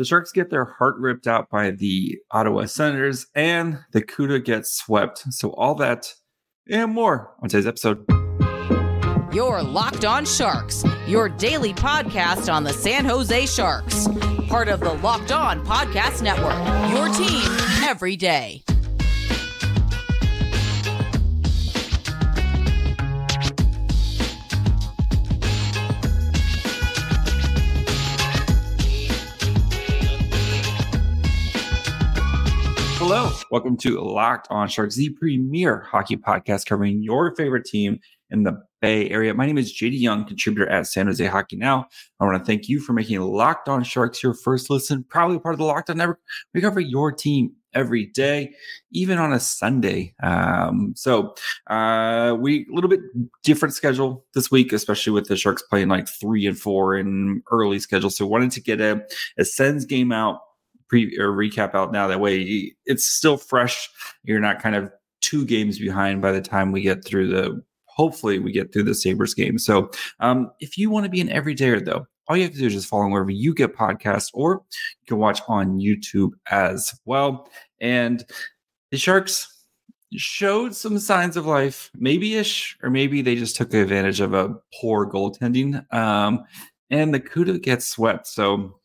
The Sharks get their heart ripped out by the Ottawa Senators, and the CUDA gets swept. So, all that and more on today's episode. Your Locked On Sharks, your daily podcast on the San Jose Sharks, part of the Locked On Podcast Network. Your team every day. Hello, welcome to Locked On Sharks, the premier hockey podcast covering your favorite team in the Bay Area. My name is JD Young, contributor at San Jose Hockey Now. I want to thank you for making Locked On Sharks your first listen, probably part of the Locked On Network. We cover your team every day, even on a Sunday. Um, so uh, we a little bit different schedule this week, especially with the Sharks playing like three and four in early schedule. So wanted to get a, a Sens game out pre or recap out now. That way it's still fresh. You're not kind of two games behind by the time we get through the hopefully we get through the Sabres game. So um, if you want to be an everydayer though, all you have to do is just follow wherever you get podcasts or you can watch on YouTube as well. And the Sharks showed some signs of life, maybe ish, or maybe they just took advantage of a poor goaltending. Um, and the CUDA gets swept. So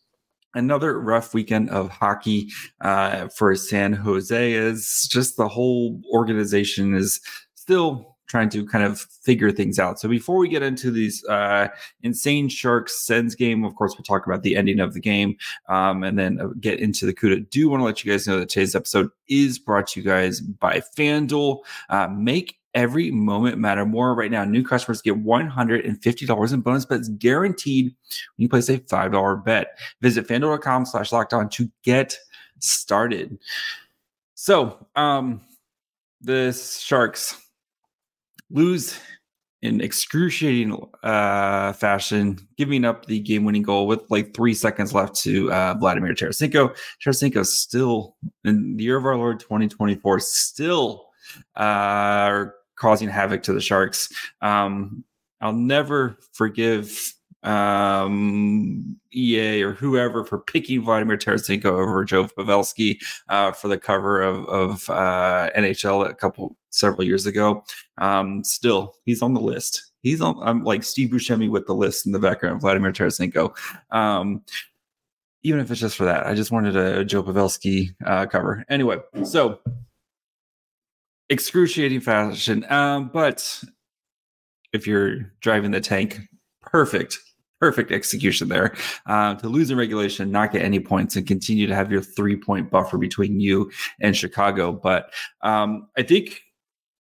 another rough weekend of hockey uh, for San Jose is just the whole organization is still trying to kind of figure things out. So before we get into these uh, insane Sharks Sens game, of course, we'll talk about the ending of the game um, and then uh, get into the CUDA. Do want to let you guys know that today's episode is brought to you guys by FanDuel. Uh, make every moment matter more right now. New customers get $150 in bonus bets guaranteed when you place a $5 bet. Visit fanduel.com slash locked on to get started. So, um, the Sharks lose in excruciating uh, fashion, giving up the game-winning goal with like three seconds left to uh, Vladimir Tarasenko. Tarasenko still in the year of our Lord 2024, still uh, causing havoc to the Sharks. Um, I'll never forgive um, EA or whoever for picking Vladimir Tarasenko over Joe Pavelski uh, for the cover of, of uh, NHL a couple several years ago. Um, still, he's on the list. He's on. I'm like Steve Buscemi with the list in the background. Vladimir Tarasenko. Um, even if it's just for that, I just wanted a Joe Pavelski uh, cover. Anyway, so excruciating fashion. Um, but if you're driving the tank, perfect perfect execution there uh, to lose in regulation, not get any points, and continue to have your three point buffer between you and Chicago. But um, I think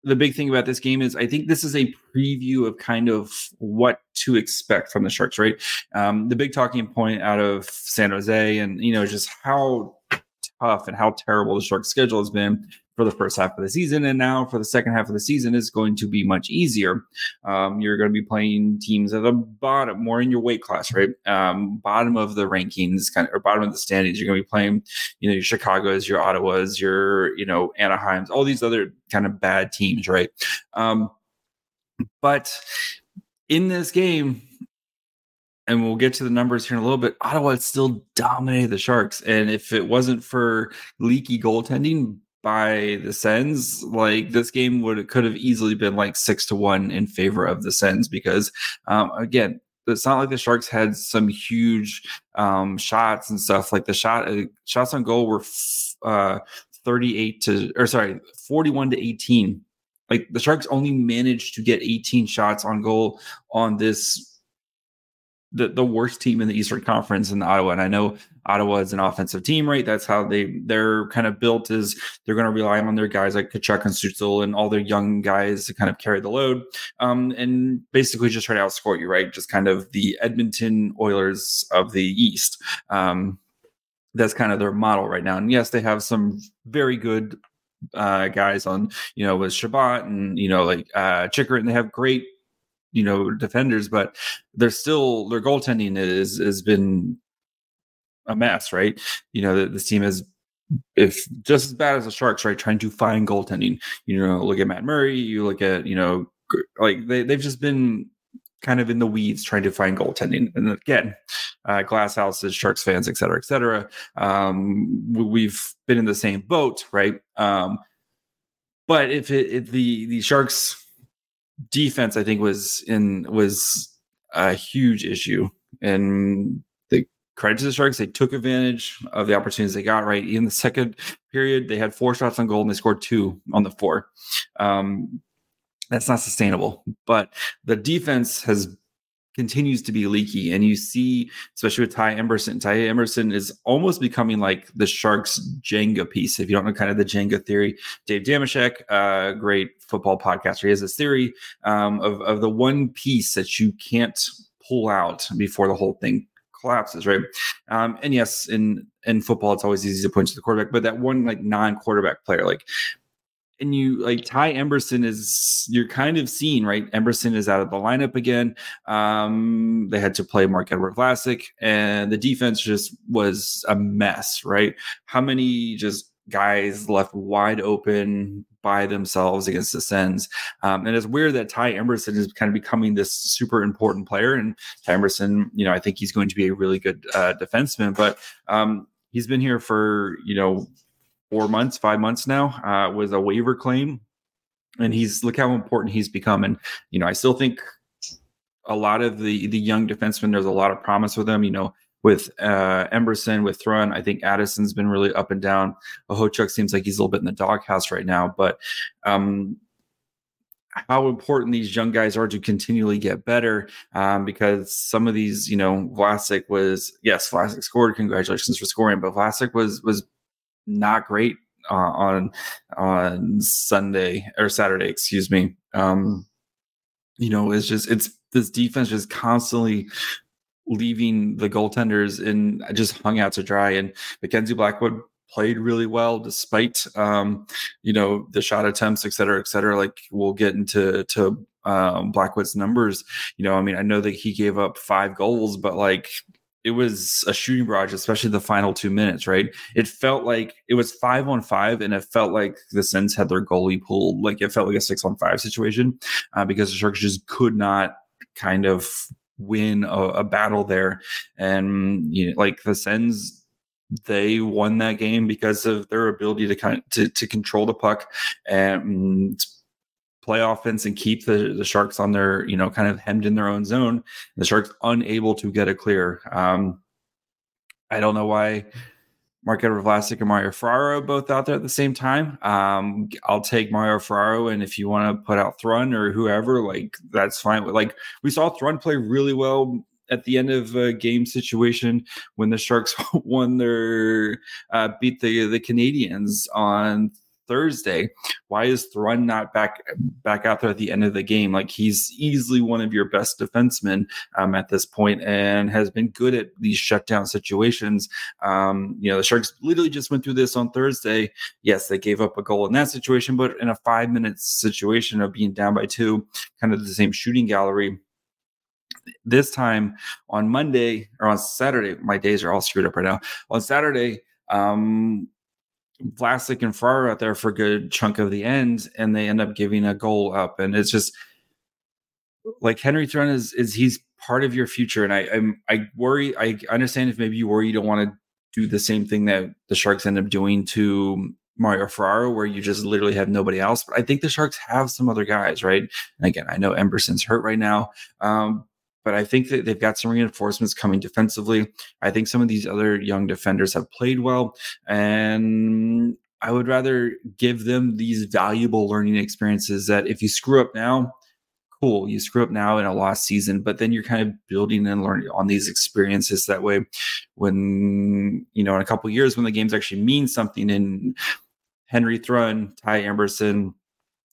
the big thing about this game is I think this is a preview of kind of what to expect from the Sharks, right? Um, the big talking point out of San Jose and, you know, just how tough and how terrible the Sharks schedule has been for the first half of the season. And now for the second half of the season is going to be much easier. Um, you're going to be playing teams at the bottom, more in your weight class, right? Um, bottom of the rankings, kind of, or bottom of the standings. You're going to be playing, you know, your Chicago's, your Ottawa's, your, you know, Anaheim's, all these other kind of bad teams, right? Um, but in this game, and we'll get to the numbers here in a little bit. Ottawa still dominated the Sharks, and if it wasn't for leaky goaltending by the Sens, like this game would could have easily been like six to one in favor of the Sens because, um, again, it's not like the Sharks had some huge um, shots and stuff. Like the shot uh, shots on goal were f- uh, 38 to or sorry 41 to 18. Like the Sharks only managed to get 18 shots on goal on this the, the worst team in the Eastern Conference in Ottawa. And I know Ottawa is an offensive team, right? That's how they they're kind of built is they're going to rely on their guys like Tkachuk and Stützle and all their young guys to kind of carry the load um, and basically just try to outscore you, right? Just kind of the Edmonton Oilers of the East. Um, that's kind of their model right now. And yes, they have some very good uh, guys on, you know, with Chabot and, you know, like uh, Chychrun. They have great you know defenders, but they're still their goaltending is has been a mess, right? You know, this team is if just as bad as the Sharks, right? Trying to find goaltending. You know, look at Matt Murray. You look at you know, like they they've just been kind of in the weeds trying to find goaltending. And again, uh, glass houses, Sharks fans, et cetera, et cetera. Um, we've been in the same boat, right? Um, but if it, if the the Sharks defense, I think was in was a huge issue, and the credit to the Sharks, they took advantage of the opportunities they got. Right in the second period, they had four shots on goal and they scored two on the four. Um, that's not sustainable. But the defense has continues to be leaky. And you see, especially with Ty Emberson, Ty Emberson is almost becoming like the Sharks Jenga piece. If you don't know kind of the Jenga theory, Dave Dameshek, a uh, great football podcaster, he has this theory um, of, of the one piece that you can't pull out before the whole thing collapses, right? Um, and yes, in in football, it's always easy to point to the quarterback, but that one like non-quarterback player, like and you like Ty Emberson is you're kind of seeing right. Emberson is out of the lineup again. Um, they had to play Marc-Edouard Vlasic, and the defense just was a mess. Right? How many just guys left wide open by themselves against the Sens. Um, and it's weird that Ty Emberson is kind of becoming this super important player. And Ty Emberson, you know, I think he's going to be a really good uh, defenseman, but um, he's been here for, you know, four months, five months now, uh, was a waiver claim. And he's look how important he's become. And, you know, I still think a lot of the the young defensemen, there's a lot of promise with them. You know, with uh Emberson, with Thrun, I think Addison's been really up and down. Okhotiuk seems like he's a little bit in the doghouse right now, but um how important these young guys are to continually get better um, because some of these, you know, Vlasic was yes, Vlasic scored. Congratulations for scoring, but Vlasic was was not great uh, on on Sunday or Saturday, excuse me. Um, you know, it's just it's this defense just constantly leaving the goaltenders and just hung out to dry. And Mackenzie Blackwood played really well despite um, you know the shot attempts, et cetera, et cetera. Like we'll get into to um, Blackwood's numbers. You know, I mean, I know that he gave up five goals, but like it was a shooting barrage, especially the final two minutes, right? It felt like it was five on five, and it felt like the Sens had their goalie pulled. Like it felt like a six on five situation uh, because the Sharks just could not kind of win a, a battle there. And, you know, like the Sens they won that game because of their ability to kind of to, to control the puck and play offense and keep the, the Sharks on their, you know, kind of hemmed in their own zone. The Sharks unable to get it clear. Um, I don't know why Marc-Edouard Vlasic and Mario Ferraro both out there at the same time. Um, I'll take Mario Ferraro, and if you want to put out Thrun or whoever, like that's fine. Like we saw Thrun play really well at the end of a game situation when the Sharks won their uh, beat the the Canadiens on Thursday. Why is Thrun not back back out there at the end of the game? Like he's easily one of your best defensemen um, at this point and has been good at these shutdown situations. Um, you know, the Sharks literally just went through this on Thursday. Yes, they gave up a goal in that situation, but in a five minute situation of being down by two, kind of the same shooting gallery this time on Monday or on Saturday, my days are all screwed up right now. On Saturday, um, Vlasic and Farr out there for a good chunk of the end, and they end up giving a goal up. And it's just like Henry Thrun is is he's part of your future. And I I'm I worry, I understand if maybe you worry you don't want to do the same thing that the Sharks end up doing to Mario Ferraro, where you just literally have nobody else. But I think the Sharks have some other guys, right? And again, I know Emberson's hurt right now. Um, but I think that they've got some reinforcements coming defensively. I think some of these other young defenders have played well, and I would rather give them these valuable learning experiences that if you screw up now, cool, you screw up now in a lost season, but then you're kind of building and learning on these experiences that way when, you know, in a couple years when the games actually mean something in Henry Thrun, Ty Emberson,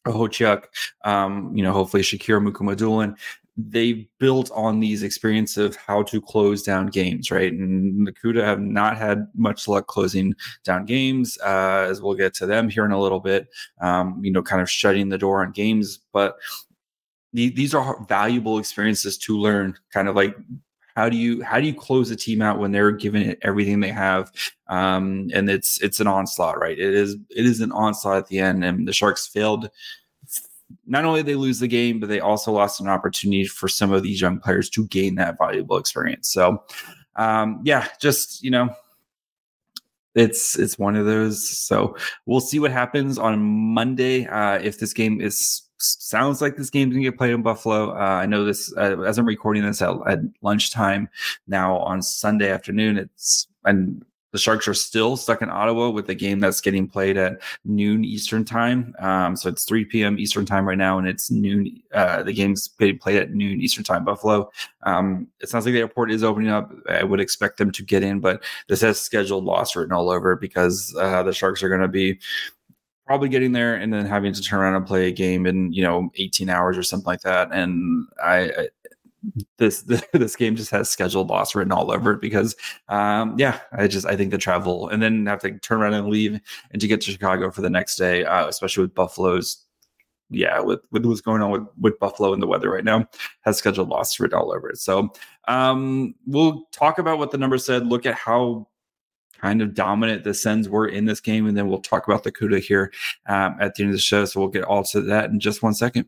Okhotiuk, um, you know, hopefully Shakir Mukhamadullin, they built on these experience of how to close down games, right? And CUDA have not had much luck closing down games, uh, as we'll get to them here in a little bit. Um, you know, kind of shutting the door on games, but the, these are valuable experiences to learn. Kind of like how do you how do you close a team out when they're giving it everything they have um, and it's it's an onslaught right it is it is an onslaught at the end and the sharks failed not only they lose the game, but they also lost an opportunity for some of these young players to gain that valuable experience. So, um, yeah, just you know, it's it's one of those. So we'll see what happens on Monday. Uh, if this game is sounds like this game's gonna get played in Buffalo. Uh, I know this uh, as I'm recording this at, at lunchtime now on Sunday afternoon. It's and the Sharks are still stuck in Ottawa with the game that's getting played at noon Eastern time. Um, so it's 3 p.m. Eastern time right now, and it's noon. Uh, the game's being played at noon Eastern time, Buffalo. Um, it sounds like the airport is opening up. I would expect them to get in, but this has scheduled loss written all over because uh, the Sharks are going to be probably getting there and then having to turn around and play a game in you know 18 hours or something like that and i, this this game just has scheduled loss written all over it because um, yeah i just i think the travel and then have to turn around and leave and to get to chicago for the next day uh, especially with buffalo's yeah with, with what's going on with, with buffalo and the weather right now has scheduled loss written all over it so um, we'll talk about what the number said look at how kind of dominant the Sens were in this game. And then we'll talk about the CUDA here um, at the end of the show. So we'll get all to that in just one second.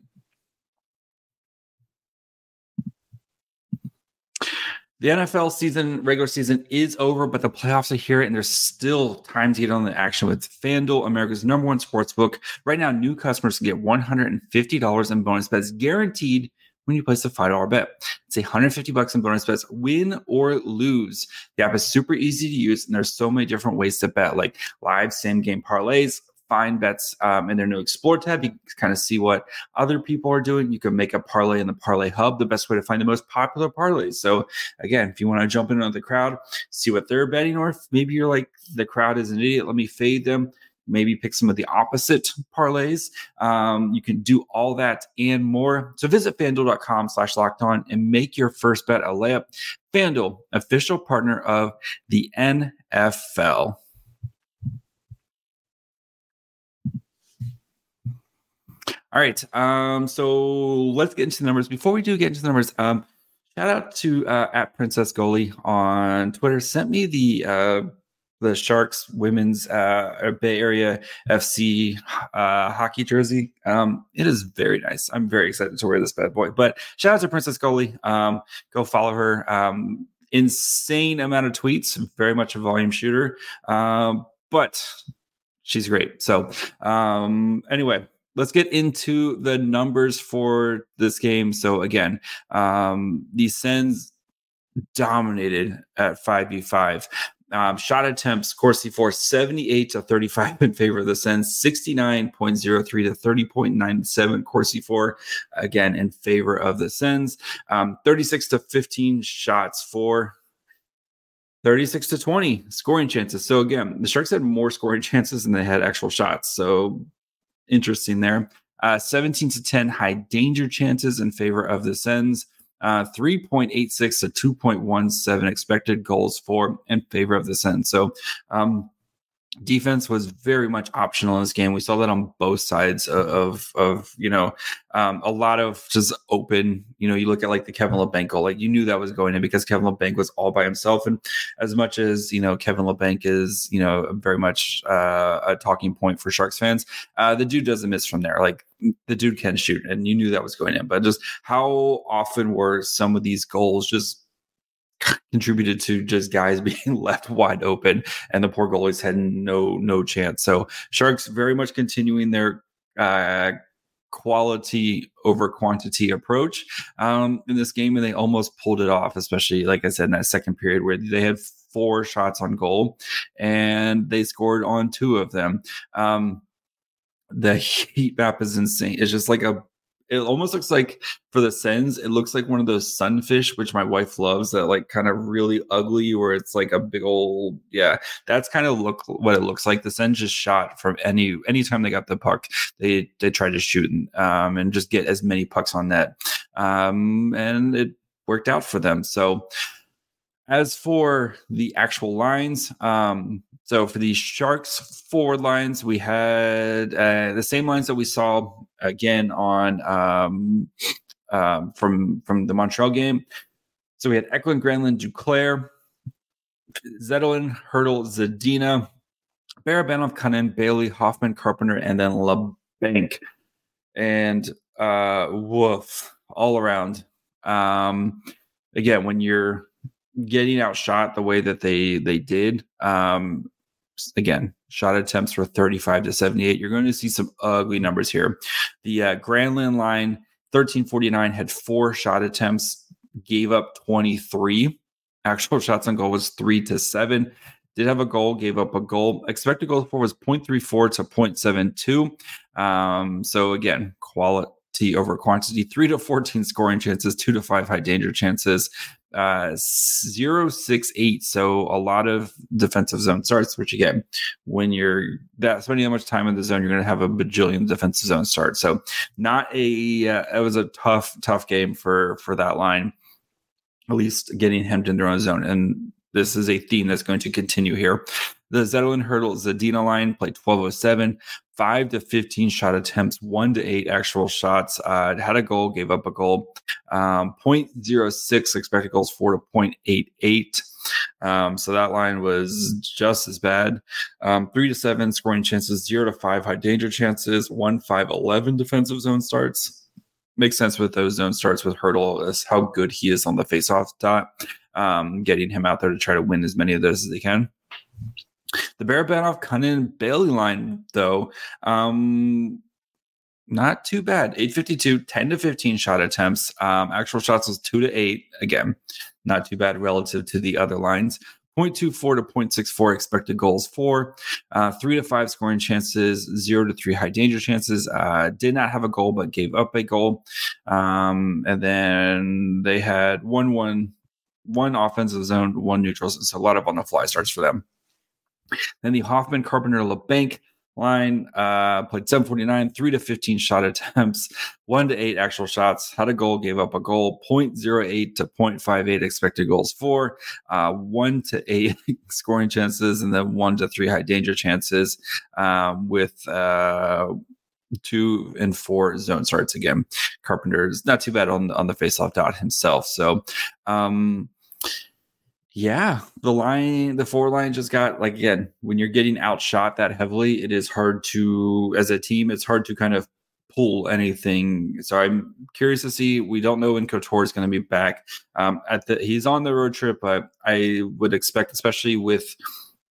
The NFL season, regular season is over, but the playoffs are here, and there's still time to get on the action with FanDuel, America's number one sports book. Right now, new customers can get $150 in bonus bets guaranteed when you place a $5 bet. It's 150 bucks in bonus bets, win or lose. The app is super easy to use, and there's so many different ways to bet, like live same game parlays, find bets um, in their new Explore tab. You can kind of see what other people are doing. You can make a parlay in the Parlay Hub, the best way to find the most popular parlays. So, again, if you want to jump in on the crowd, see what they're betting, or maybe you're like, the crowd is an idiot, let me fade them. Maybe pick some of the opposite parlays. Um, you can do all that and more. So visit fanduel.com slash locked on and make your first bet a layup. FanDuel, official partner of the NFL. All right. Um, so let's get into the numbers. Before we do get into the numbers, um, shout out to uh, at Princess Goalie on Twitter. Sent me the uh, the Sharks women's uh, Bay Area FC uh, hockey jersey. Um, it is very nice. I'm very excited to wear this bad boy. But shout out to Princess Goalie. Um, go follow her. Um, insane amount of tweets. Very much a volume shooter. Um, but she's great. So um, anyway let's get into the numbers for this game. So again, um, the Sens dominated at 5v5. Um, shot attempts, Corsi for 78 to 35 in favor of the Sens, 69.03 to 30.97 Corsi for, again, in favor of the Sens, um, 36 to 15 shots for 36 to 20 scoring chances. So again, the Sharks had more scoring chances than they had actual shots. So interesting there. Uh, 17 to 10 high danger chances in favor of the Sens. Uh, 3.86 to 2.17 expected goals for in favor of the Sens. So, um, defense was very much optional in this game. We saw that on both sides of, of, of you know, um, a lot of just open, you know, you look at like the Kevin Labanc goal, like you knew that was going in because Kevin Labanc was all by himself. And as much as, you know, Kevin Labanc is, you know, very much uh, a talking point for Sharks fans, uh, the dude doesn't miss from there. Like the dude can shoot and you knew that was going in, but just how often were some of these goals just contributed to just guys being left wide open and the poor goalies had no no chance. So sharks very much continuing their uh quality over quantity approach um in this game and they almost pulled it off especially like i said in that second period where they had four shots on goal and they scored on two of them. Um the heat map is insane. It's just like a it almost looks like for the Sens, it looks like one of those sunfish, which my wife loves, that like kind of really ugly, where it's like a big old yeah. That's kind of look what it looks like. The Sens just shot from any anytime they got the puck, they they tried to shoot um, and just get as many pucks on net, um, and it worked out for them. So as for the actual lines, um, so for the Sharks forward lines, we had uh, the same lines that we saw again on um, um, from from the Montreal game. So we had Eklund, Granlund, Duclair, Zetterlund, Hertl, Zadina, Barabanov, Kunin, Bailey, Hoffman, Carpenter, and then Labanc. and uh, woof all around. Um, again, when you're getting outshot the way that they they did, um, again, shot attempts were 35 to 78. You're going to see some ugly numbers here. The uh, Granlund line 1349 had four shot attempts, gave up 23. Actual shots on goal was three to seven. Did have a goal, gave up a goal. Expected goal for was 0.34 to 0.72. Um, so again, quality over quantity, three to 14 scoring chances, two to five high danger chances, uh, zero six eight. So a lot of defensive zone starts, which again, when you're that spending that much time in the zone, you're going to have a bajillion defensive zone starts. So not a, uh, it was a tough, tough game for, for that line, at least getting hemmed in their own zone. And this is a theme that's going to continue here. The Zetterlund Hertl Zadina line played 1207, 5 to 15 shot attempts, 1 to 8 actual shots. Uh, had a goal, gave up a goal. Um, 0.06 expected goals, 4 to 0.88. Um, so that line was just as bad. Um, 3 to 7 scoring chances, 0 to 5 high danger chances, 1 5 11 defensive zone starts makes sense with those zone starts with Hertl is how good he is on the faceoff dot um, getting him out there to try to win as many of those as they can. The Barabanov Kunin Bailey line, though, um, not too bad. 852, 10 to 15 shot attempts. Um, actual shots was two to eight. Again, not too bad relative to the other lines. 0.24 to 0.64 expected goals for, uh, three to five scoring chances, zero to three high danger chances. Uh, did not have a goal, but gave up a goal. Um, and then they had 1 1 one offensive zone, one neutral. So a lot of on the fly starts for them. Then the Hoffman Carpenter Labanc line uh, played 749, three to 15 shot attempts, one to eight actual shots, had a goal, gave up a goal, 0.08 to 0.58 expected goals for, uh, one to eight scoring chances, and then one to three high danger chances um, with. Uh, two and four zone starts again. Carpenter's not too bad on on the faceoff dot himself. So um yeah, the line, the four line just got like again, when you're getting outshot that heavily, it is hard to, as a team, it's hard to kind of pull anything. So I'm curious to see. We don't know when Couture is going to be back. Um, at the he's on the road trip, but I would expect, especially with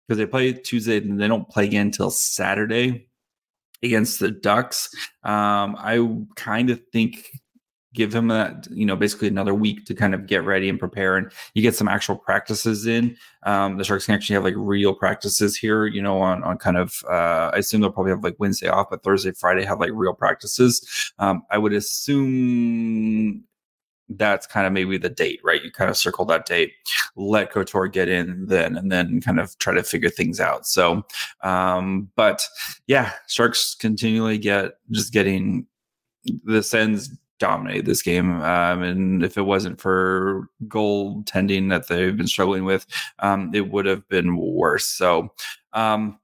because they play Tuesday and they don't play again until Saturday against the Ducks. Um, I kind of think give him that you know basically another week to kind of get ready and prepare and you get some actual practices in um, the sharks can actually have like real practices here you know on on kind of uh, i assume they'll probably have like wednesday off but thursday friday have like real practices um, i would assume that's kind of maybe the date, right? You kind of circle that date, let Couture get in then, and then kind of try to figure things out. So, um, but yeah, Sharks continually get just getting the Sens dominate this game. Um, and if it wasn't for goaltending that they've been struggling with, um, it would have been worse. So, um,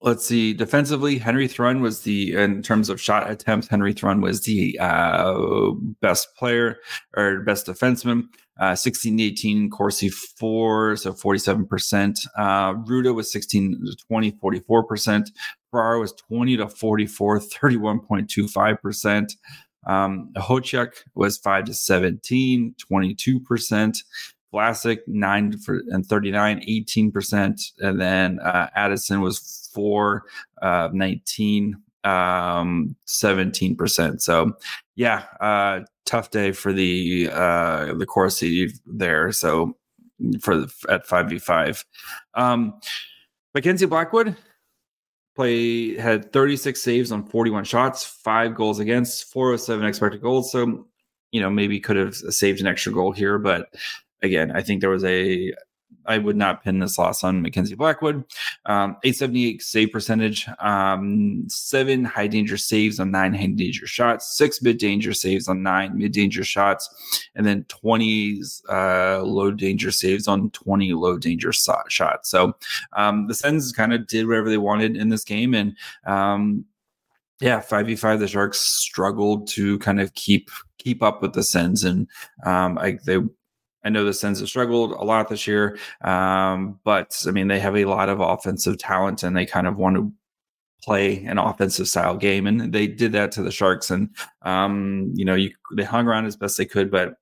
let's see. Defensively, Henry Thrun was the, in terms of shot attempts, Henry Thrun was the uh, best player or best defenseman. Uh, 16 18, Corsi 4, so 47%. Uh, Rutta was 16 to 20, 44%. Farrar was 20 to 44, 31.25%. Um, Okhotiuk was 5 to 17, 22%. Vlasic 9 for, and 39, 18%. And then uh, Addison was 4, uh, 19, um, 17%. So, yeah, uh, tough day for the uh, the Corsi there. So, for the, at 5v5. Um, Mackenzie Blackwood, play had 36 saves on 41 shots, five goals against, 407 expected goals. So, you know, maybe could have saved an extra goal here, but again, I think there was a I would not pin this loss on Mackenzie Blackwood. Um, 878 save percentage, um, seven high danger saves on nine high danger shots, six mid danger saves on nine mid danger shots, and then 20 uh, low danger saves on 20 low danger so- shots. So um, the Sens kind of did whatever they wanted in this game. And um, yeah, 5v5, the Sharks struggled to kind of keep keep up with the Sens. And um, I, they I know the Sens have struggled a lot this year, um, but I mean they have a lot of offensive talent, and they kind of want to play an offensive style game, and they did that to the Sharks. And um, you know, you they hung around as best they could, but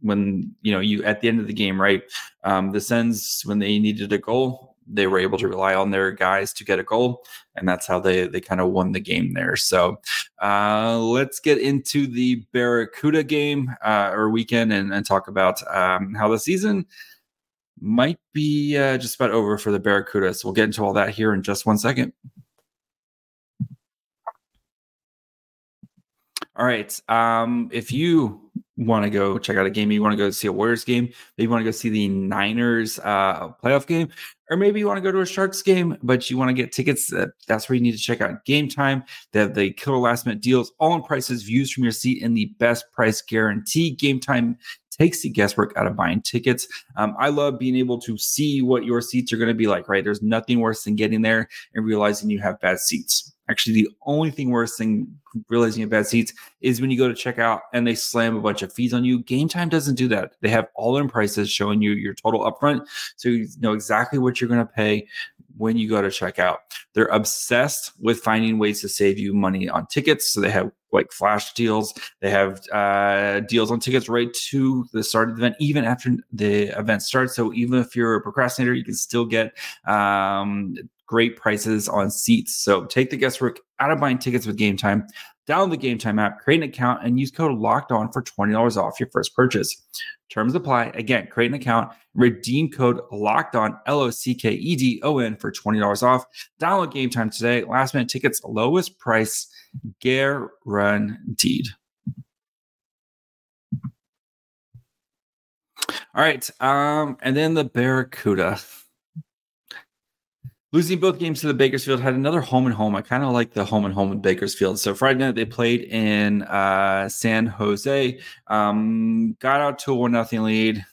when you know you at the end of the game, right? Um, the Sens when they needed a goal, they were able to rely on their guys to get a goal, and that's how they they kind of won the game there. So uh, let's get into the Barracuda game uh, or weekend and, and talk about um, how the season might be uh, just about over for the Barracuda. So we'll get into all that here in just one second. All right. Um, if you want to go check out a game, you want to go see a Warriors game, maybe you want to go see the Niners uh, playoff game, or maybe you want to go to a Sharks game, but you want to get tickets. Uh, that's where you need to check out Game Time. They have the killer last minute deals, all in prices, views from your seat, and the best price guarantee. Game Time takes the guesswork out of buying tickets. Um, I love being able to see what your seats are going to be like, right? There's nothing worse than getting there and realizing you have bad seats. Actually, the only thing worse than realizing you have bad seats is when you go to check out and they slam a bunch of fees on you. Game Time doesn't do that. They have all in prices showing you your total upfront. So you know exactly what you're going to pay when you go to check out. They're obsessed with finding ways to save you money on tickets. So they have like flash deals. They have uh, deals on tickets right to the start of the event, even after the event starts. So even if you're a procrastinator, you can still get um, great prices on seats. So take the guesswork out of buying tickets with Game Time. Download the Game Time app, create an account, and use code Locked On for twenty dollars off your first purchase. Terms apply. Again, create an account, redeem code Locked On L O C K E D O N for twenty dollars off. Download Game Time today. Last minute tickets, lowest price guaranteed. All right. Um, and then the Barracuda. Losing both games to the Bakersfield had another home and home. I kind of like the home and home in Bakersfield. So Friday night they played in uh, San Jose, um, got out to a one nothing lead,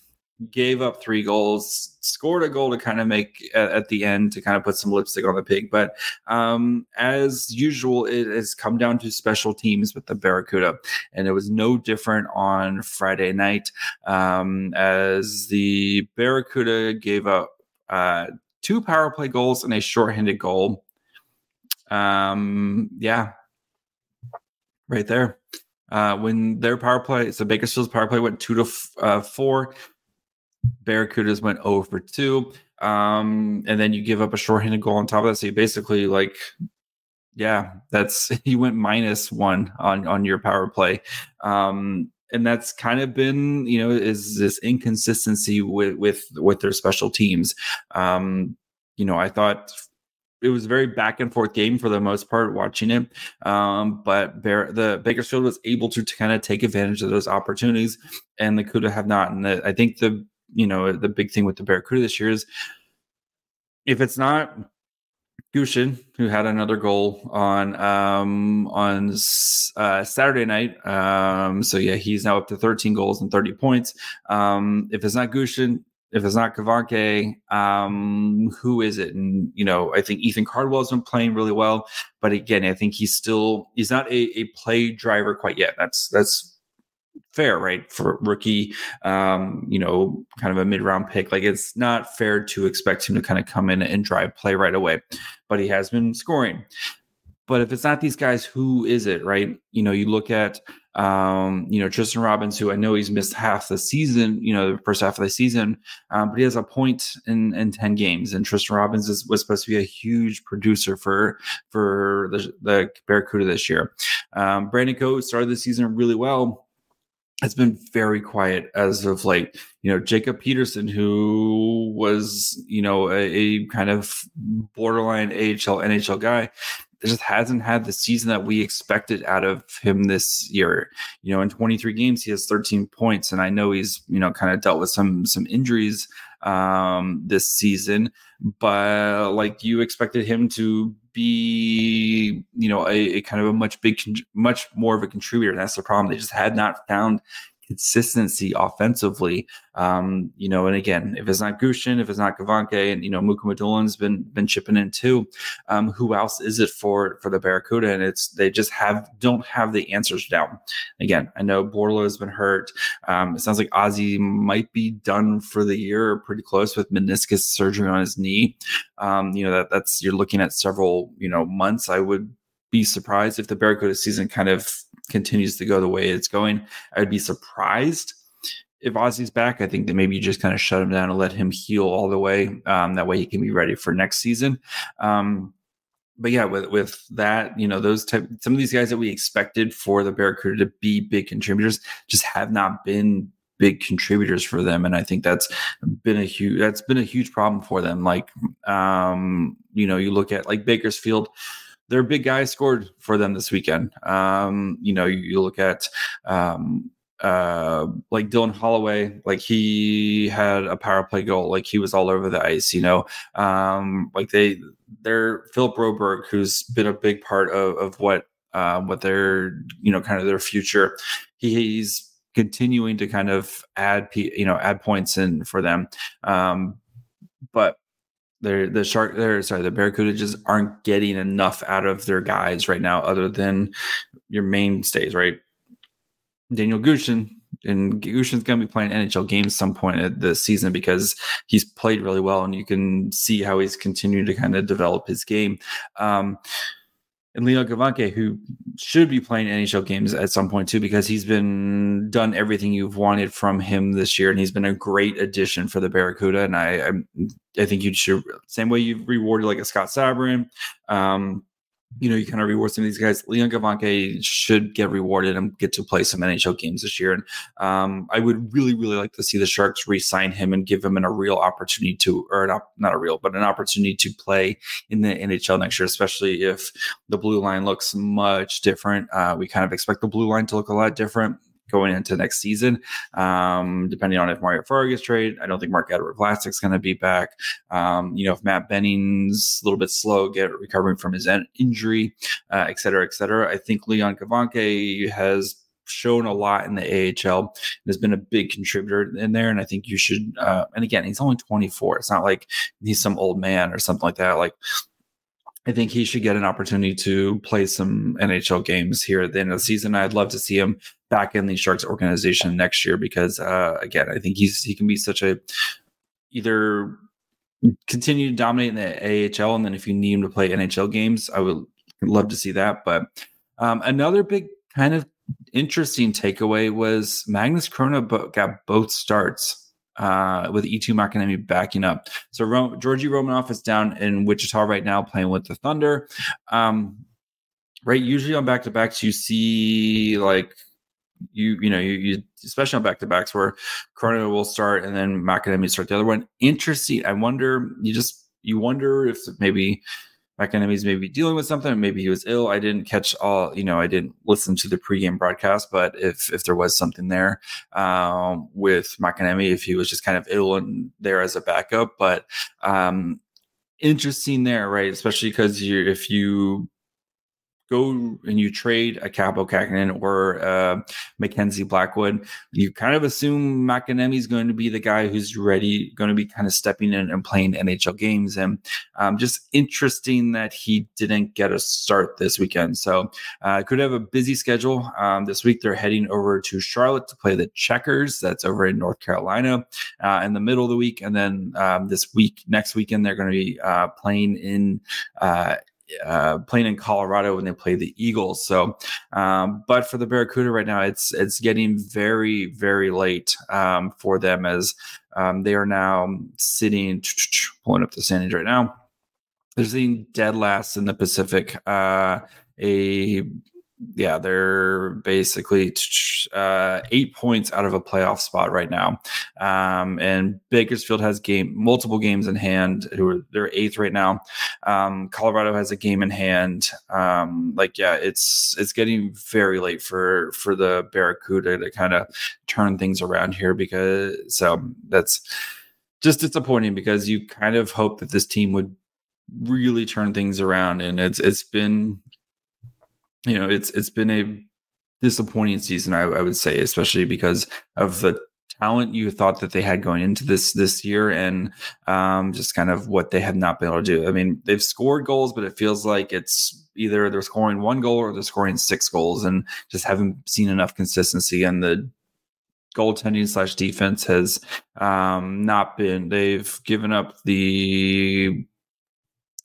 gave up three goals, scored a goal to kind of make at, at, the end to kind of put some lipstick on the pig. But um, as usual, it has come down to special teams with the Barracuda, and it was no different on Friday night um, as the Barracuda gave up. Uh, two power play goals and a shorthanded goal. Um, yeah, right there. Uh, when their power play, so Bakersfield's power play went two to f- uh, four. Barracudas went over two. Um, and then you give up a shorthanded goal on top of that. So you basically like, yeah, that's you went minus one on on your power play. Um, and that's kind of been you know is this inconsistency with with with their special teams. Um you know i thought it was a very back and forth game for the most part watching it. Um but Bear, the bakersfield was able to, to kind of take advantage of those opportunities and the cuda have not. And the, i think the you know the big thing with the barracuda this year is if it's not Gushchin, who had another goal on um, on uh, Saturday night. Um, so yeah, he's now up to 13 goals and 30 points. Um, if it's not Gushchin, if it's not Gawanke, um, who is it? And you know, I think Ethan Cardwell's been playing really well, but again, I think he's still he's not a, a play driver quite yet. That's that's fair, right? For rookie, um, you know, kind of a mid round pick. Like it's not fair to expect him to kind of come in and drive play right away, but he has been scoring. But if it's not these guys, who is it, right? You know, you look at, um, you know, Tristan Robbins, who I know he's missed half the season, you know, the first half of the season, um, but he has a point in, in 10 games. And Tristan Robbins is, was supposed to be a huge producer for, for the, the Barracuda this year. Um, Brandon Coe started the season really well has been very quiet as of late. You know, Jacob Peterson, who was, you know, a, a, kind of borderline AHL, NHL guy, just hasn't had the season that we expected out of him this year. You know, in 23 games, he has 13 points, and I know he's, you know, kind of dealt with some some injuries um this season, but like you expected him to be, you know, a, a kind of a much big, much more of a contributor. That's the problem. They just had not found consistency offensively. Um, you know, and again, if it's not Gushchin, if it's not Gawanke, and you know, Mukhamadullin has been been chipping in too. Um, who else is it for for the Barracuda? And it's they just have don't have the answers down. Again, I know Bordeleau has been hurt. Um, it sounds like Ozzy might be done for the year, or pretty close with meniscus surgery on his knee. Um, you know that that's you're looking at several you know months. I would be surprised if the Barracuda season kind of continues to go the way it's going. I would be surprised if Ozzy's back. I think that maybe you just kind of shut him down and let him heal all the way. Um, that way he can be ready for next season. Um, but yeah, with with that, you know, those type some of these guys that we expected for the Barracuda to be big contributors just have not been big contributors for them and i think that's been a huge that's been a huge problem for them like um you know you look at like bakersfield their big guy scored for them this weekend. Um, you know, you, you look at um, uh, like Dylan Holloway, like he had a power play goal, like he was all over the ice. You know, um, like they, they're Philip Broberg, who's been a big part of of what uh, what their you know kind of their future. He, he's continuing to kind of add you know add points in for them, um, but they're the shark they're sorry the barracuda just aren't getting enough out of their guys right now other than your mainstays right daniel Gushchin and Gushchin's going to be playing NHL games some point at the season because he's played really well, and you can see how he's continuing to kind of develop his game. Um, and Leo Gawanke, who should be playing NHL games at some point too, because he's been done everything you've wanted from him this year, and he's been a great addition for the Barracuda. And I, I, I think you should same way you've rewarded like a Scott Sabourin, um, you know, you kind of reward some of these guys. Leon Gawanke should get rewarded and get to play some NHL games this year. And um, I would really, really like to see the Sharks re-sign him and give him an, a real opportunity to, or not, not a real, but an opportunity to play in the NHL next year, especially if the blue line looks much different. Uh, we kind of expect the blue line to look a lot different going into next season. Um, depending on if Mario Farr gets traded, I don't think Marc-Edouard Vlasic's going to be back. Um, you know, if Matt Benning's a little bit slow, get recovering from his injury, uh, et cetera, et cetera. I think Leon Gawanke has shown a lot in the AHL and has been a big contributor in there. And I think you should, uh, and again, he's only 24. It's not like he's some old man or something like that. Like, I think he should get an opportunity to play some NHL games here at the end of the season. I'd love to see him back in the Sharks organization next year because uh, again, I think he's he can be such a either continue to dominate in the AHL, and then if you need him to play NHL games, I would love to see that. But um, another big kind of interesting takeaway was Magnus Chrona got both starts uh, with Eetu Makiniemi backing up. So Ro- Georgi Romanov is down in Wichita right now playing with the Thunder. Um, right, usually on back to backs, you see like you you know you, you especially on back to backs where Chrona will start and then Makiniemi start the other one. Interesting. I wonder. You just you wonder if maybe Makiniemi's maybe dealing with something. Maybe he was ill. I didn't catch all. You know, I didn't listen to the pregame broadcast. But if if there was something there um, with Makiniemi, if he was just kind of ill and there as a backup, but um, interesting there, right? Especially because you if you go and you trade a Kaapo Kähkönen or uh, Mackenzie Blackwood, you kind of assume Makiniemi is going to be the guy who's ready, going to be kind of stepping in and playing NHL games. And um, just interesting that he didn't get a start this weekend. So uh, could have a busy schedule. Um, this week they're heading over to Charlotte to play the Checkers. That's over in North Carolina uh, in the middle of the week. And then um, this week, next weekend, they're going to be uh, playing in uh, playing in Colorado when they play the Eagles. So, um, but for the Barracuda right now, it's it's getting very very late um, for them as um, they are now sitting pulling up the standings right now. They're sitting dead last in the Pacific. Uh, a yeah, they're basically uh, eight points out of a playoff spot right now. Um, and Bakersfield has game multiple games in hand. Who are they're eighth right now. Um, Colorado has a game in hand. Um, like yeah, it's it's getting very late for for the Barracuda to kind of turn things around here because so that's just disappointing because you kind of hope that this team would really turn things around and it's it's been you know, it's it's been a disappointing season, I, I would say, especially because of the talent you thought that they had going into this this year and um, just kind of what they have not been able to do. I mean, they've scored goals, but it feels like it's either they're scoring one goal or they're scoring six goals and just haven't seen enough consistency. And the goaltending slash defense has um, not been. They've given up the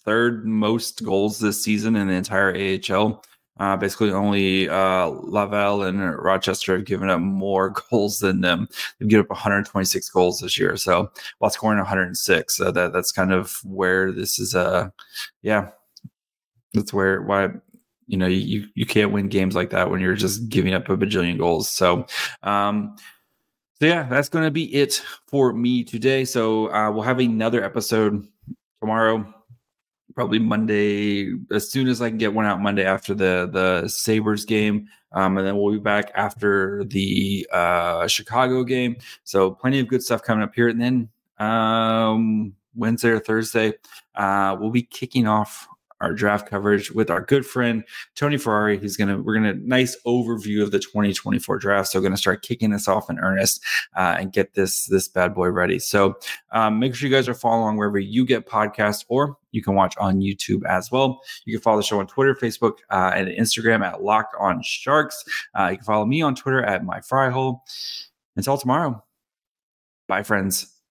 third most goals this season in the entire AHL. Uh, basically, only uh, Laval and Rochester have given up more goals than them. They've given up 126 goals this year. So while scoring 106, so that that's kind of where this is. Uh, yeah, that's where why you know you you can't win games like that when you're just giving up a bajillion goals. So. Um, so yeah, that's going to be it for me today. So uh, we'll have another episode tomorrow probably Monday as soon as I can get one out Monday after the the Sabres game. Um, and then we'll be back after the uh, Chicago game. So plenty of good stuff coming up here. And then um, Wednesday or Thursday, uh, we'll be kicking off our draft coverage with our good friend Tony Ferrari. He's gonna we're gonna nice overview of the 2024 draft. So gonna start kicking this off in earnest uh, and get this this bad boy ready. So um, make sure you guys are following wherever you get podcasts, or you can watch on YouTube as well. You can follow the show on Twitter, Facebook, uh, and Instagram at Locked On Sharks. Uh, you can follow me on Twitter at My Fry Hole. Until tomorrow, bye, friends.